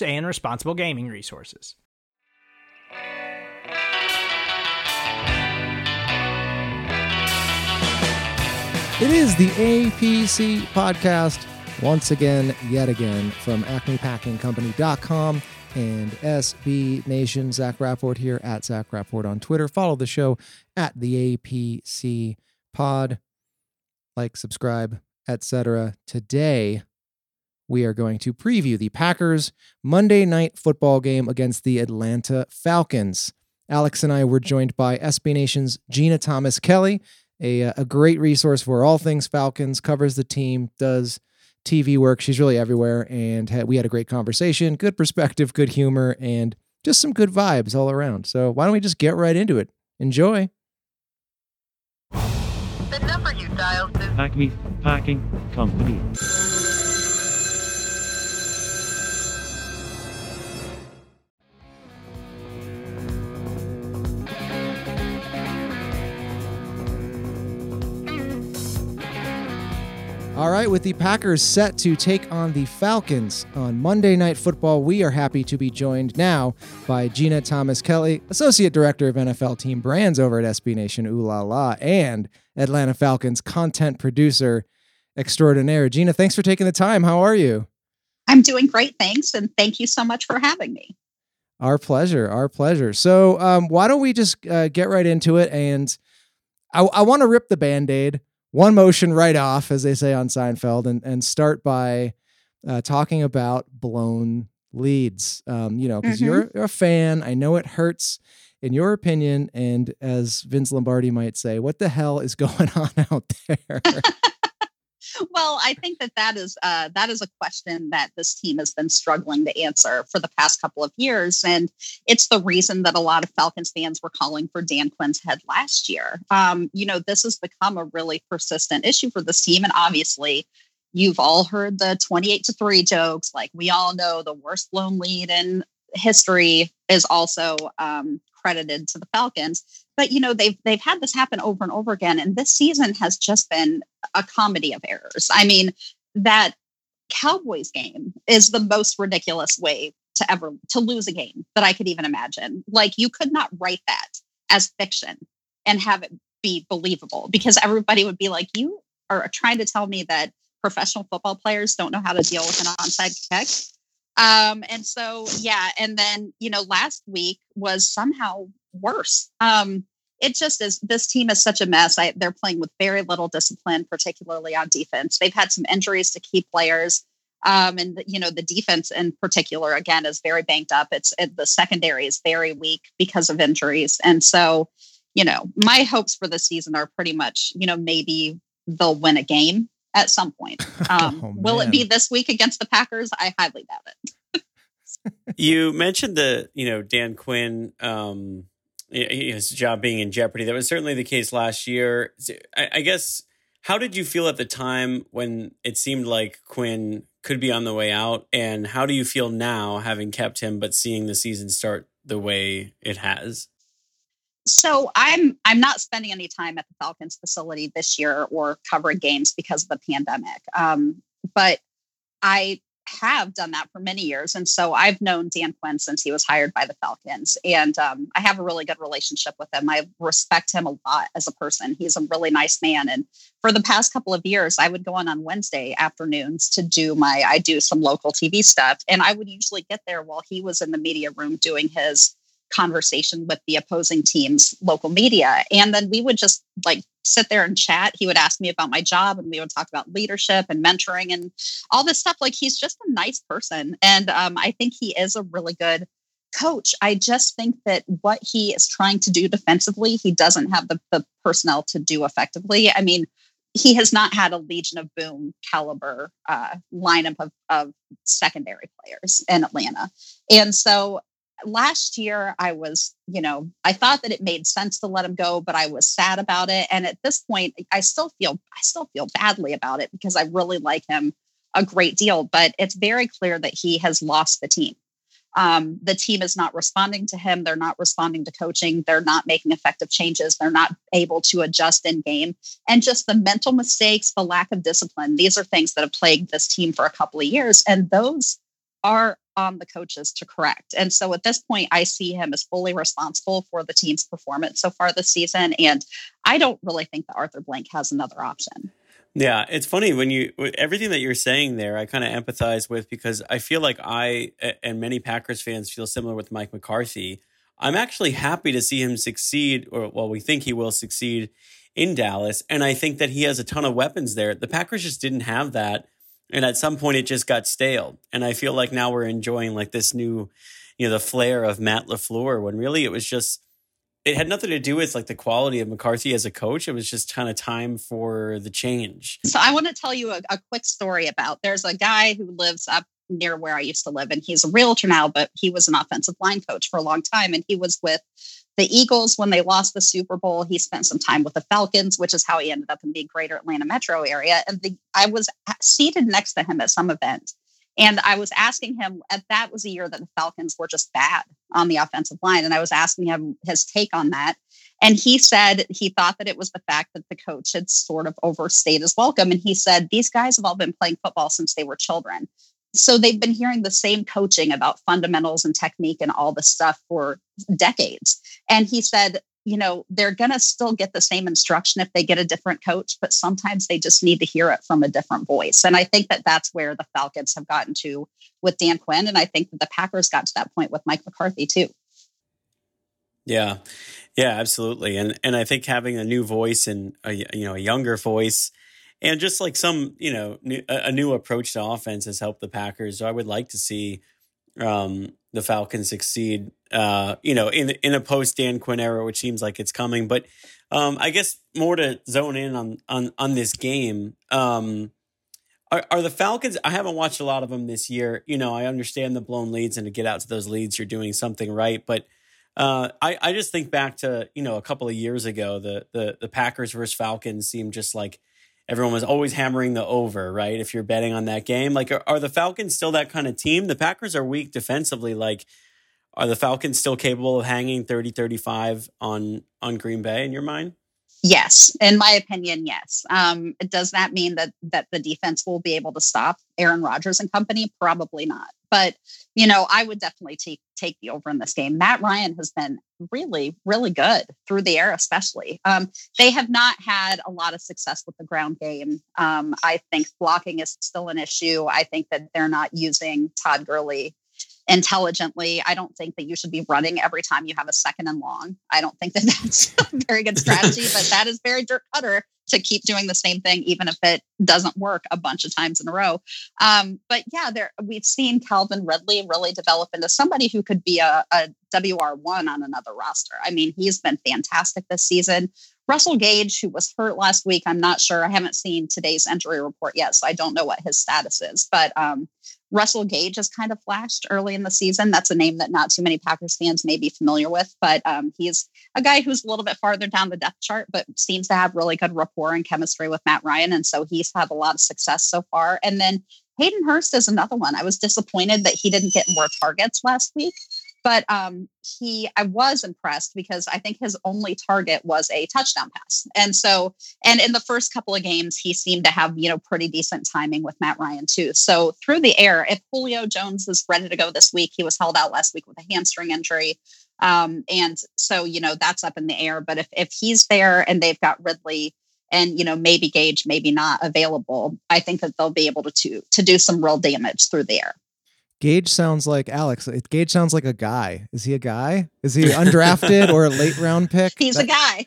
and responsible gaming resources. It is the APC podcast once again, yet again, from acmepackingcompany.com and SB Nation. Zach Rapport here at Zach Rapport on Twitter. Follow the show at the APC pod. Like, subscribe, etc. Today, we are going to preview the Packers Monday night football game against the Atlanta Falcons. Alex and I were joined by SB Nation's Jeanna Thomas Kelley, a, uh, a great resource for all things Falcons, covers the team, does TV work. She's really everywhere. And had, we had a great conversation, good perspective, good humor, and just some good vibes all around. So why don't we just get right into it? Enjoy. The number you dialed is Acme Packing Company. All right, with the Packers set to take on the Falcons on Monday Night Football, we are happy to be joined now by Jeanna Thomas Kelley, Associate Director of NFL Team Brands over at SB Nation, Ooh La La, and Atlanta Falcons content producer extraordinaire. Jeanna, thanks for taking the time. How are you? I'm doing great, thanks, and thank you so much for having me. Our pleasure. Our pleasure. So, um, why don't we just uh, get right into it? And I, I want to rip the band aid, one motion right off, as they say on Seinfeld, and, and start by uh, talking about blown leads. Um, you know, because Mhm. you're, you're a fan. I know it hurts in your opinion. And as Vince Lombardi might say, what the hell is going on out there? Well, I think that that is uh, that is a question that this team has been struggling to answer for the past couple of years, and it's the reason that a lot of Falcons fans were calling for Dan Quinn's head last year. Um, you know, this has become a really persistent issue for this team, and obviously, you've all heard the twenty-eight to three jokes. Like we all know, the worst blown lead in history is also um, credited to the Falcons. But you know, they've they've had this happen over and over again, and this season has just been a comedy of errors. I mean, that Cowboys game is the most ridiculous way to ever to lose a game that I could even imagine. Like you could not write that as fiction and have it be believable because everybody would be like, you are trying to tell me that professional football players don't know how to deal with an onside kick. Um, and so yeah, and then you know, last week was somehow worse. Um, it just is this team is such a mess. I, they're playing with very little discipline, particularly on defense. They've had some injuries to key players. Um, and you know the defense in particular again is very banked up. It's it, the secondary is very weak because of injuries, and so you know my hopes for the season are pretty much you know maybe they'll win a game at some point. Um, Oh, will it be this week against the Packers? I highly doubt it. you mentioned the you know Dan Quinn um his job being in jeopardy that was certainly the case last year I, I guess how did you feel at the time when it seemed like Quinn could be on the way out and how do you feel now having kept him but seeing the season start the way it has so I'm I'm not spending any time at the Falcons facility this year or covering games because of the pandemic. Um, but I have done that for many years. And so I've known Dan Quinn since he was hired by the Falcons. And um, I have a really good relationship with him. I respect him a lot as a person. He's a really nice man. And for the past couple of years, I would go on on Wednesday afternoons to do my, I do some local TV stuff. And I would usually get there while he was in the media room doing his conversation with the opposing team's local media. And then we would just like sit there and chat. He would ask me about my job and we would talk about leadership and mentoring and all this stuff. Like he's just a nice person. And um, I think he is a really good coach. I just think that what he is trying to do defensively, he doesn't have the, the personnel to do effectively. I mean, he has not had a Legion of Boom caliber uh, lineup of, of secondary players in Atlanta. And so last year I was, you know, I thought that it made sense to let him go, but I was sad about it. And at this point, I still feel I still feel badly about it because I really like him a great deal. But it's very clear that he has lost the team. Um, the team is not responding to him. They're not responding to coaching. They're not making effective changes. They're not able to adjust in game. And just the mental mistakes, the lack of discipline, these are things that have plagued this team for a couple of years. And those are on the coaches to correct. And so at this point, I see him as fully responsible for the team's performance so far this season. And I don't really think that Arthur Blank has another option. Yeah, it's funny when you everything that you're saying there, I kind of empathize with because I feel like I and many Packers fans feel similar with Mike McCarthy. I'm actually happy to see him succeed, or well, we think he will succeed in Dallas, and I think that he has a ton of weapons there. The Packers just didn't have that and at some point it just got stale. And i feel like now we're enjoying like this new you know the flair of matt lafleur when really it was just it had nothing to do with like the quality of mccarthy as a coach. It was just kind of time for the change. So i want to tell you a, a quick story about there's a guy who lives up near where i used to live and he's a realtor now but he was an offensive line coach for a long time and he was with the Eagles when they lost the Super Bowl. He spent some time with the Falcons, which is how he ended up in the greater Atlanta metro area. And the, I was seated next to him at some event. And I was asking him, that was a year that the Falcons were just bad on the offensive line. And I was asking him his take on that. And he said he thought that it was the fact that the coach had sort of overstayed his welcome. And he said, These guys have all been playing football since they were children so they've been hearing the same coaching about fundamentals and technique and all this stuff for decades. And he said you know they're going to still get the same instruction if they get a different coach but sometimes they just need to hear it from a different voice. And i think that that's where the falcons have gotten to with dan quinn and i think that the packers got to that point with mike mccarthy too. Yeah. Yeah absolutely. And and i think having a new voice and a you know a younger voice and just like some you know new, a new approach to offense has helped the Packers. So I would like to see um, the Falcons succeed. Uh, you know, in in a post Dan Quinn era, which seems like it's coming. But um, I guess more to zone in on on on this game. Um, are, are the Falcons? I haven't watched a lot of them this year. You know, I understand the blown leads, and to get out to those leads, you're doing something right. But uh, I I just think back to you know a couple of years ago, the the the Packers versus Falcons seemed just like everyone was always hammering the over, right? If you're betting on that game, like are, are, the Falcons still that kind of team? The Packers are weak defensively. Like, are the Falcons still capable of hanging 30 35 on on Green Bay in your mind? Yes, in my opinion, yes. Um, does that mean that that the defense will be able to stop Aaron Rodgers and company? Probably not. But you know, I would definitely take take the over in this game. Matt Ryan has been really, really good through the air, especially. Um, they have not had a lot of success with the ground game. Um, I think blocking is still an issue. I think that they're not using Todd Gurley intelligently. I don't think that you should be running every time you have a second and long. I don't think that that's a very good strategy, but that is very Dirk Koetter to keep doing the same thing, even if it doesn't work a bunch of times in a row. Um, but yeah, there we've seen Calvin Ridley really develop into somebody who could be a, a WR1 on another roster. I mean, he's been fantastic this season. Russell Gage, who was hurt last week, I'm not sure. I haven't seen today's injury report yet, so I don't know what his status is. But um, Russell Gage has kind of flashed early in the season. That's a name that not too many Packers fans may be familiar with, but um, he's a guy who's a little bit farther down the depth chart, but seems to have really good rapport and chemistry with Matt Ryan. And so he's had a lot of success so far. And then Hayden Hurst is another one. I was disappointed that he didn't get more targets last week. But um, he, I was impressed because I think his only target was a touchdown pass. And so, and in the first couple of games, he seemed to have, you know, pretty decent timing with Matt Ryan too. So through the air, if Julio Jones is ready to go this week, he was held out last week with a hamstring injury. Um, and so, you know, that's up in the air. But if, if he's there and they've got Ridley, and you know maybe Gage, maybe not available, I think that they'll be able to to, to do some real damage through the air. Gage sounds like Alex. Gage sounds like a guy. Is he a guy? Is he undrafted or a late round pick? He's that, a guy.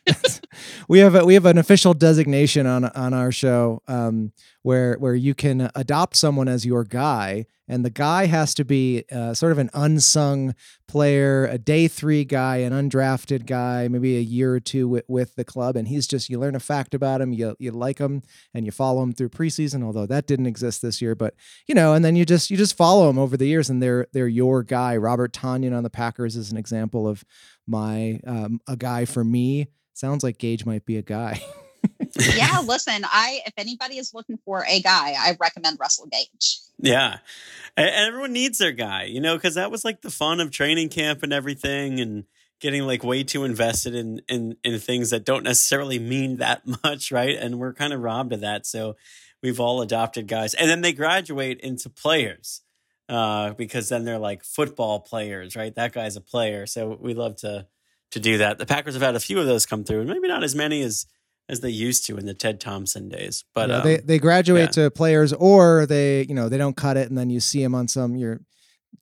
we have a, we have an official designation on on our show um, where where you can adopt someone as your guy, and the guy has to be uh, sort of an unsung player, a day three guy, an undrafted guy, maybe a year or two with, with the club, and he's just you learn a fact about him, you you like him, and you follow him through preseason. Although that didn't exist this year, but you know, and then you just you just follow him over the years, and they're they're your guy. Robert Tonyan on the Packers is an example of my um, a guy for me. Sounds like Gage might be a guy. yeah, listen, I if anybody is looking for a guy, I recommend Russell Gage. Yeah. And everyone needs their guy, you know, because that was like the fun of training camp and everything and getting like way too invested in in in things that don't necessarily mean that much, right? And we're kind of robbed of that. So we've all adopted guys. And then they graduate into players. Uh, because then they're like football players, right? That guy's a player. So we love to to do that. The Packers have had a few of those come through, and maybe not as many as as they used to in the Ted Thompson days. But yeah, um, they they graduate yeah. to players, or they you know they don't cut it, and then you see them on some you're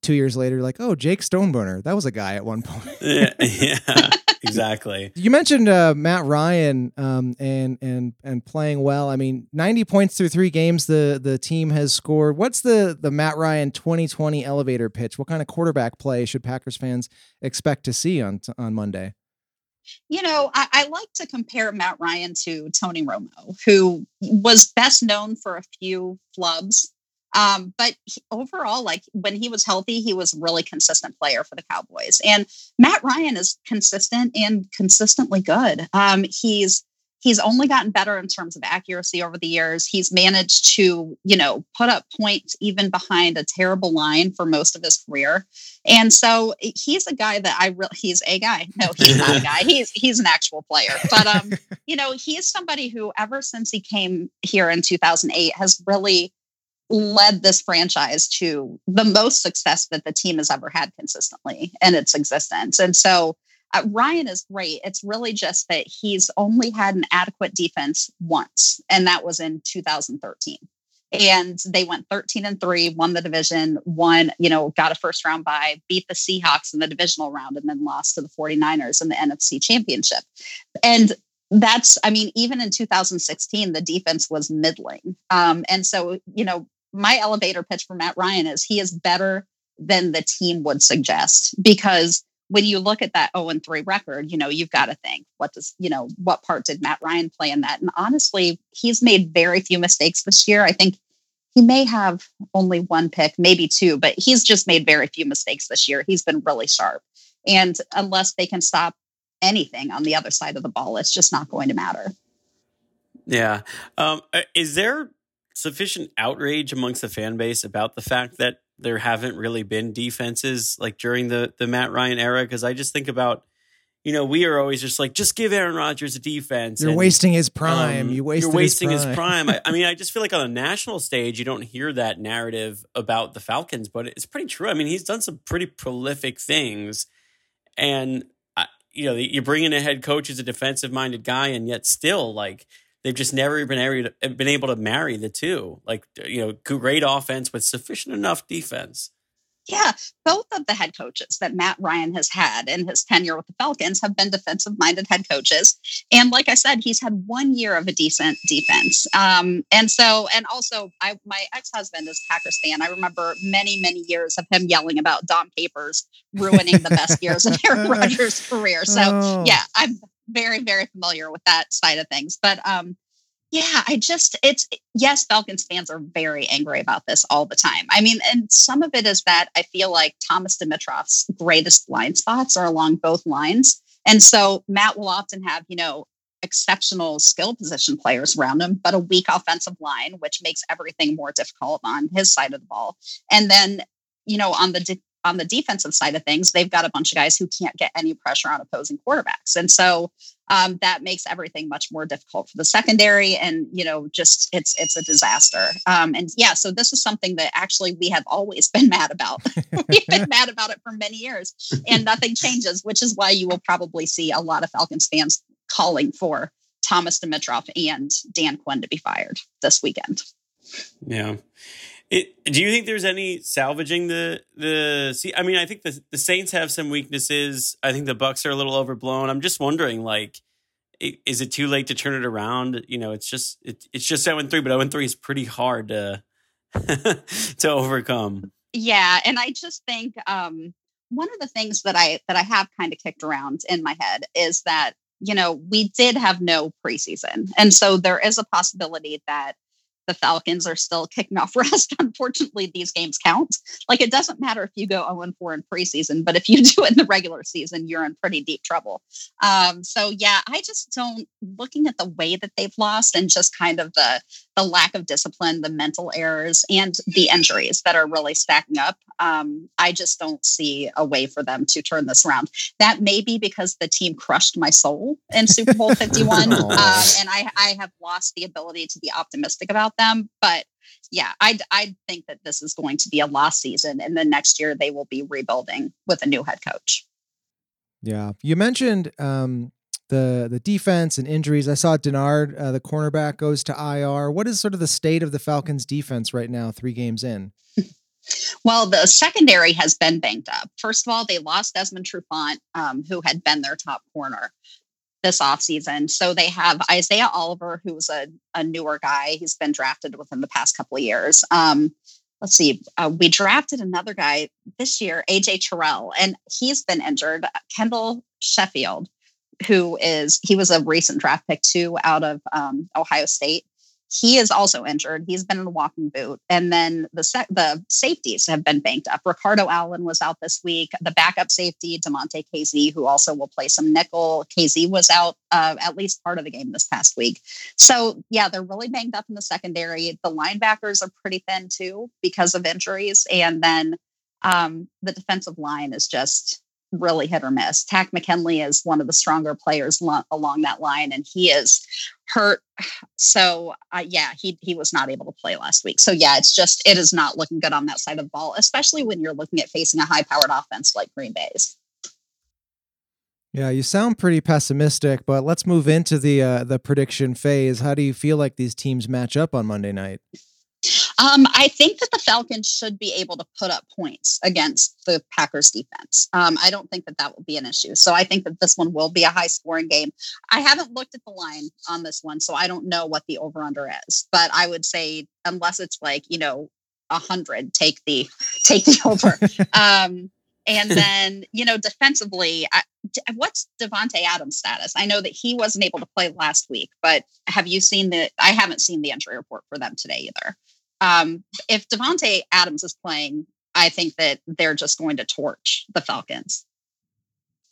two years later like oh Jake Stoneburner that was a guy at one point. yeah, yeah exactly. You mentioned uh, Matt Ryan um, and and and playing well. I mean, ninety points through three games. The the team has scored. What's the the Matt Ryan twenty twenty elevator pitch? What kind of quarterback play should Packers fans expect to see on on Monday? You know, I, I, like to compare Matt Ryan to Tony Romo, who was best known for a few flubs. Um, but he, overall, like when he was healthy, he was a really consistent player for the Cowboys. And Matt Ryan is consistent and consistently good. Um, he's he's only gotten better in terms of accuracy over the years. He's managed to, you know, put up points even behind a terrible line for most of his career. And so he's a guy that I really he's a guy. No, he's not a guy. He's he's an actual player. But um, you know, he's somebody who ever since he came here in 2008 has really led this franchise to the most success that the team has ever had consistently in its existence. And so uh, Ryan is great. It's really just that he's only had an adequate defense once, and that was in 2013. And they went 13 and three, won the division, won, you know, got a first round bye, beat the Seahawks in the divisional round, and then lost to the 49ers in the NFC championship. And that's, I mean, even in 2016, the defense was middling. Um, and so, you know, my elevator pitch for Matt Ryan is he is better than the team would suggest because when you look at that 0 and 3 record, you know, you've got to think, what does, you know, what part did Matt Ryan play in that? And honestly, he's made very few mistakes this year. I think he may have only one pick, maybe two, but he's just made very few mistakes this year. He's been really sharp. And unless they can stop anything on the other side of the ball, it's just not going to matter. Yeah. Um, uh, is there sufficient outrage amongst the fan base about the fact that there haven't really been defenses like during the the Matt Ryan era because I just think about you know we are always just like just give Aaron Rodgers a defense. You're and, wasting his prime. Um, you wasted you're wasting his prime. His prime. I, I, mean, I just feel like on a national stage you don't hear that narrative about the Falcons, but it's pretty true. I mean, he's done some pretty prolific things, and uh, you know you bring in a head coach as a defensive minded guy, and yet still like they've just never been able to, been able to marry the two. Like you know, great offense with sufficient enough defense. Yeah, both of the head coaches that Matt Ryan has had in his tenure with the Falcons have been defensive minded head coaches. And like I said, he's had one year of a decent defense. Um, and so, and also, I, my ex husband is Packers fan. I remember many, many years of him yelling about Dom Capers ruining the best years of Aaron Rodgers' career. So, oh. yeah, I'm very, very familiar with that side of things. But um, yeah, I just, it's, yes, Falcons fans are very angry about this all the time. I mean, and some of it is that I feel like Thomas Dimitroff's greatest blind spots are along both lines. And so Matt will often have, you know, exceptional skill position players around him, but a weak offensive line, which makes everything more difficult on his side of the ball. And then, you know, on the de- on the defensive side of things, they've got a bunch of guys who can't get any pressure on opposing quarterbacks. And so um, that makes everything much more difficult for the secondary. And, you know, just it's it's a disaster. Um, and yeah, so this is something that actually we have always been mad about. We've been mad about it for many years and nothing changes, which is why you will probably see a lot of Falcons fans calling for Thomas Dimitroff and Dan Quinn to be fired this weekend. Yeah. It, do you think there's any salvaging the the? See, I mean, I think the the Saints have some weaknesses. I think the Bucks are a little overblown. I'm just wondering, like, is it too late to turn it around? You know, it's just it, it's just zero and three, but zero and three is pretty hard to to overcome. Yeah, and I just think um, one of the things that I that I have kind of kicked around in my head is that you know we did have no preseason, and so there is a possibility that the Falcons are still kicking off rust. Unfortunately, these games count. Like it doesn't matter if you go 0 4 in preseason, but if you do it in the regular season, you're in pretty deep trouble. Um, so yeah, I just don't looking at the way that they've lost and just kind of the the lack of discipline, the mental errors, and the injuries that are really stacking up. Um, I just don't see a way for them to turn this around. That may be because the team crushed my soul in Super Bowl 51, um, and I, I have lost the ability to be optimistic about them. But yeah, I I think that this is going to be a lost season, and then next year they will be rebuilding with a new head coach. Yeah, you mentioned um, the the defense and injuries. I saw Dennard, uh, the cornerback, goes to IR. What is sort of the state of the Falcons' defense right now, three games in? Well, the secondary has been banked up. First of all, they lost Desmond Trufant, um, who had been their top corner this offseason. So they have Isaiah Oliver, who's a, a newer guy. He's been drafted within the past couple of years. Um, let's see, uh, we drafted another guy this year, AJ Terrell, and he's been injured. Kendall Sheffield, who is he was a recent draft pick too out of um, Ohio State. He is also injured. He's been in a walking boot, and then the sec- the safeties have been banked up. Ricardo Allen was out this week. The backup safety Damontae Kazee, who also will play some nickel. Kazee was out uh, at least part of the game this past week. So yeah, they're really banged up in the secondary. The linebackers are pretty thin too because of injuries, and then um, the defensive line is just really hit or miss. Takk McKinley is one of the stronger players lo- along that line, and he is hurt. So uh, yeah, he he was not able to play last week. So yeah, it's just it is not looking good on that side of the ball, especially when you're looking at facing a high-powered offense like Green Bay's. Yeah, you sound pretty pessimistic, but let's move into the uh, the prediction phase. How do you feel like these teams match up on Monday night? Um, I think that the Falcons should be able to put up points against the Packers defense. Um, I don't think that that will be an issue. So I think that this one will be a high scoring game. I haven't looked at the line on this one, so I don't know what the over under is. But I would say unless it's like you know a hundred, take the take the over. um, and then you know defensively, I, what's Davante Adams' status? I know that he wasn't able to play last week, but have you seen the? I haven't seen the injury report for them today either. Um, if Davante Adams is playing, I think that they're just going to torch the Falcons.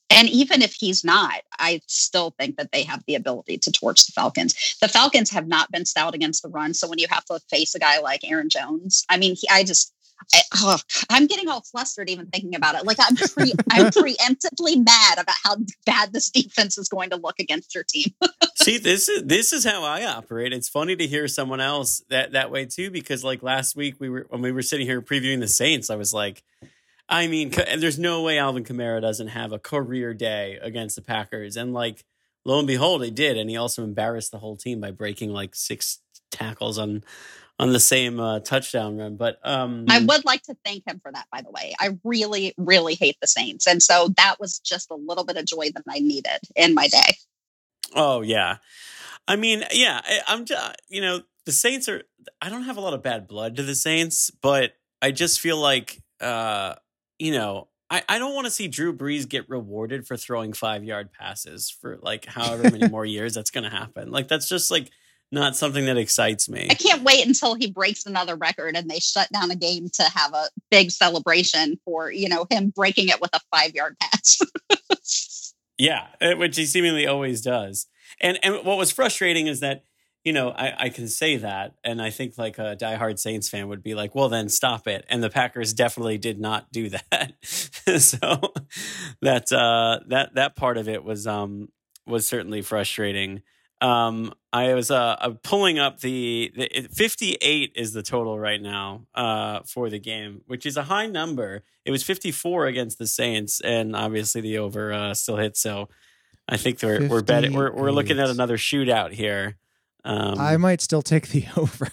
And even if he's not, I still think that they have the ability to torch the Falcons. The Falcons have not been stout against the run. So when you have to face a guy like Aaron Jones, I mean, he, I just, I, oh, I'm getting all flustered even thinking about it. Like I'm pre, I'm preemptively mad about how bad this defense is going to look against your team. See, this is this is how I operate. It's funny to hear someone else that that way too, because like last week we were when we were sitting here previewing the Saints, I was like, I mean, there's no way Alvin Kamara doesn't have a career day against the Packers, and like lo and behold, he did, and he also embarrassed the whole team by breaking like six tackles on on the same uh, touchdown run. But um, I would like to thank him for that, by the way. I really, really hate the Saints. And so that was just a little bit of joy that I needed in my day. Oh, yeah. I mean, yeah, I, I'm just, you know, the Saints are, I don't have a lot of bad blood to the Saints, but I just feel like, uh, you know, I, I don't want to see Drew Brees get rewarded for throwing five yard passes for like however many more years that's going to happen. Like, that's just like, not something that excites me. I can't wait until he breaks another record and they shut down a game to have a big celebration for, you know, him breaking it with a five yard pass. yeah, eh, which he seemingly always does. And and what was frustrating is that you know, I, I can say that, and I think like a diehard Saints fan would be like, "Well, then stop it." And the Packers definitely did not do that. so that uh, that that part of it was um was certainly frustrating. Um, I was uh, uh pulling up the, the 58 is the total right now uh for the game, which is a high number. It was 54 against the Saints, and obviously the over uh, still hit. So I think we're we're betting we're we're looking at another shootout here. Um, I might still take the over.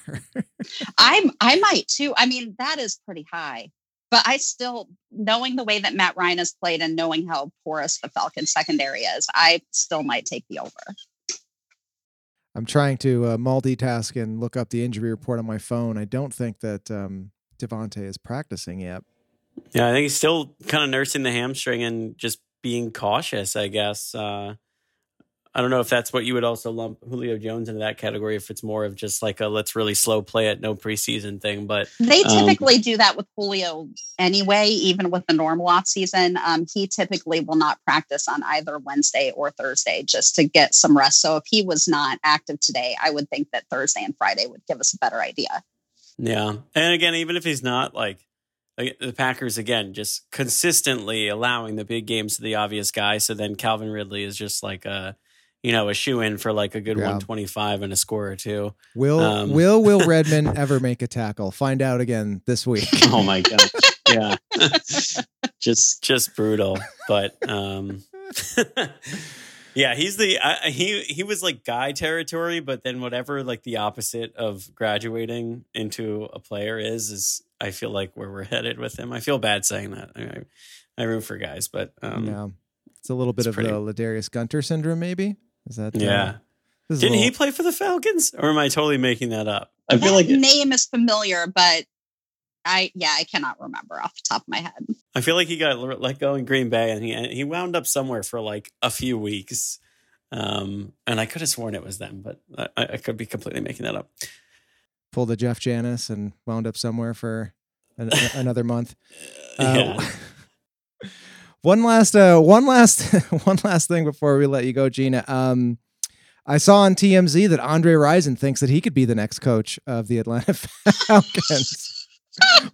I'm I might too. I mean, that is pretty high. But I still knowing the way that Matt Ryan has played and knowing how porous the Falcons secondary is, I still might take the over. I'm trying to uh, multitask and look up the injury report on my phone. I don't think that um, Davante is practicing yet. Yeah, I think he's still kind of nursing the hamstring and just being cautious, I guess. Uh, I don't know if that's what you would also lump Julio Jones into that category, if it's more of just like a let's really slow play it, no preseason thing. But They Um, typically do that with Julio anyway, even with the normal off season. Um, he typically will not practice on either Wednesday or Thursday just to get some rest. So if he was not active today, I would think that Thursday and Friday would give us a better idea. yeah. And again, even if he's not like, like the Packers, again, just consistently allowing the big games to the obvious guy. So then Calvin Ridley is just like a, you know, a shoe in for like a good Yeah. 125 and a score or two. Will Um, Will Will Redmond ever make a tackle? Find out again this week. Oh my god. Yeah. just just brutal. But um Yeah, he's the I, he he was like guy territory, but then whatever like the opposite of graduating into a player is is I feel like where we're headed with him. I feel bad saying that. I, I root for guys, but um yeah, it's a little bit of pretty- the Ladarius Gunter syndrome, maybe. Is that? uh, yeah. this Didn't he play for the Falcons, or am I totally making that up? I feel that like it, name is familiar, but I yeah, I cannot remember off the top of my head. I feel like he got let go in Green Bay, and he he wound up somewhere for like a few weeks. Um, and I could have sworn it was them, but I, I could be completely making that up. pulled a Jeff Janis and wound up somewhere for an, another month. Uh, yeah. One last uh one last one last thing before we let you go jeanna um i saw on tmz that andre rison thinks that he could be the next coach of the atlanta falcons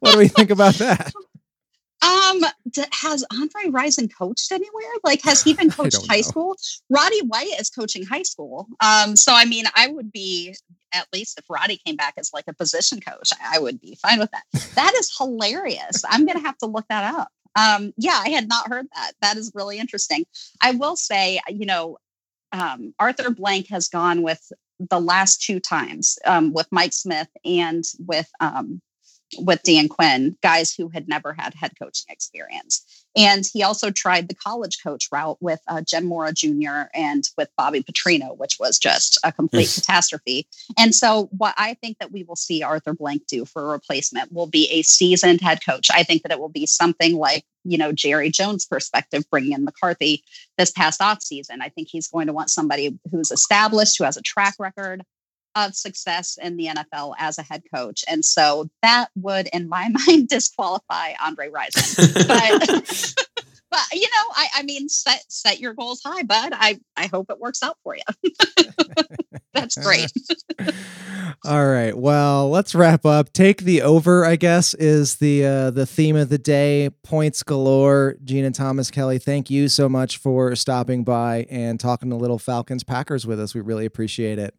what do we think about that Um, has Andre Rison coached anywhere? Like, has he been coached high know. school? Roddy White is coaching high school. Um, so I mean, I would be at least if Roddy came back as like a position coach, I, I would be fine with that. That is hilarious. I'm gonna have to look that up. Um, yeah, I had not heard that. That is really interesting. I will say, you know, um, Arthur Blank has gone with the last two times um, with Mike Smith and with um, with Dan Quinn, guys who had never had head coaching experience. And he also tried the college coach route with uh, Jim Mora Jr. and with Bobby Petrino, which was just a complete catastrophe. And so, what I think that we will see Arthur Blank do for a replacement will be a seasoned head coach. I think that it will be something like, you know, Jerry Jones' perspective, bringing in McCarthy this past offseason. I think he's going to want somebody who's established, who has a track record of success in the NFL as a head coach. And so that would, in my mind, disqualify Andre Rison. But but you know, I, I mean set set your goals high, bud. I, I hope it works out for you. That's great. all right well let's wrap up take the over i guess is the uh the theme of the day points galore jeanna thomas kelley thank you so much for stopping by and talking to little falcons packers with us we really appreciate it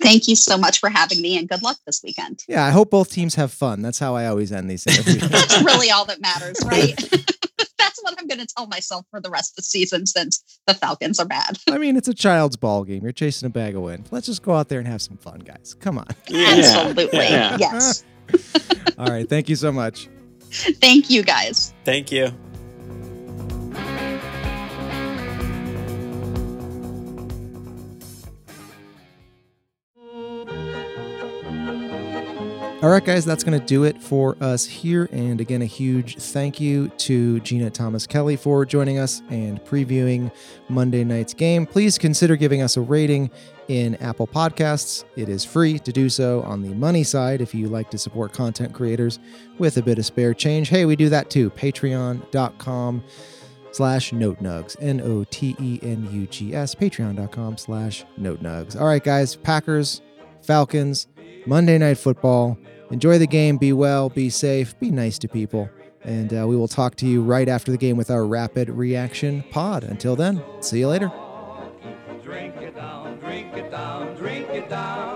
Thank you so much for having me and good luck this weekend. Yeah, I hope both teams have fun. That's how I always end these interviews. That's really all that matters, right? That's what I'm going to tell myself for the rest of the season since the Falcons are bad. I mean, it's a child's ball game. You're chasing a bag of wind. Let's just go out there and have some fun, guys. Come on. Absolutely. Yeah. Yes. All right. Thank you so much. Thank you guys. Thank you. All right, guys, that's going to do it for us here. And again, a huge thank you to Jeanna Thomas Kelley for joining us and previewing Monday night's game. Please consider giving us a rating in Apple Podcasts. It is free to do so on the money side if you like to support content creators with a bit of spare change. Hey, we do that too. Patreon.com slash note nugs n-o-t-e-n-u-g-s patreon.com slash note nugs all right guys packers Falcons, Monday Night Football. Enjoy the game. Be well. Be safe. Be nice to people. And uh, we will talk to you right after the game with our rapid reaction pod. Until then, see you later. Drink it down, drink it down, drink it down.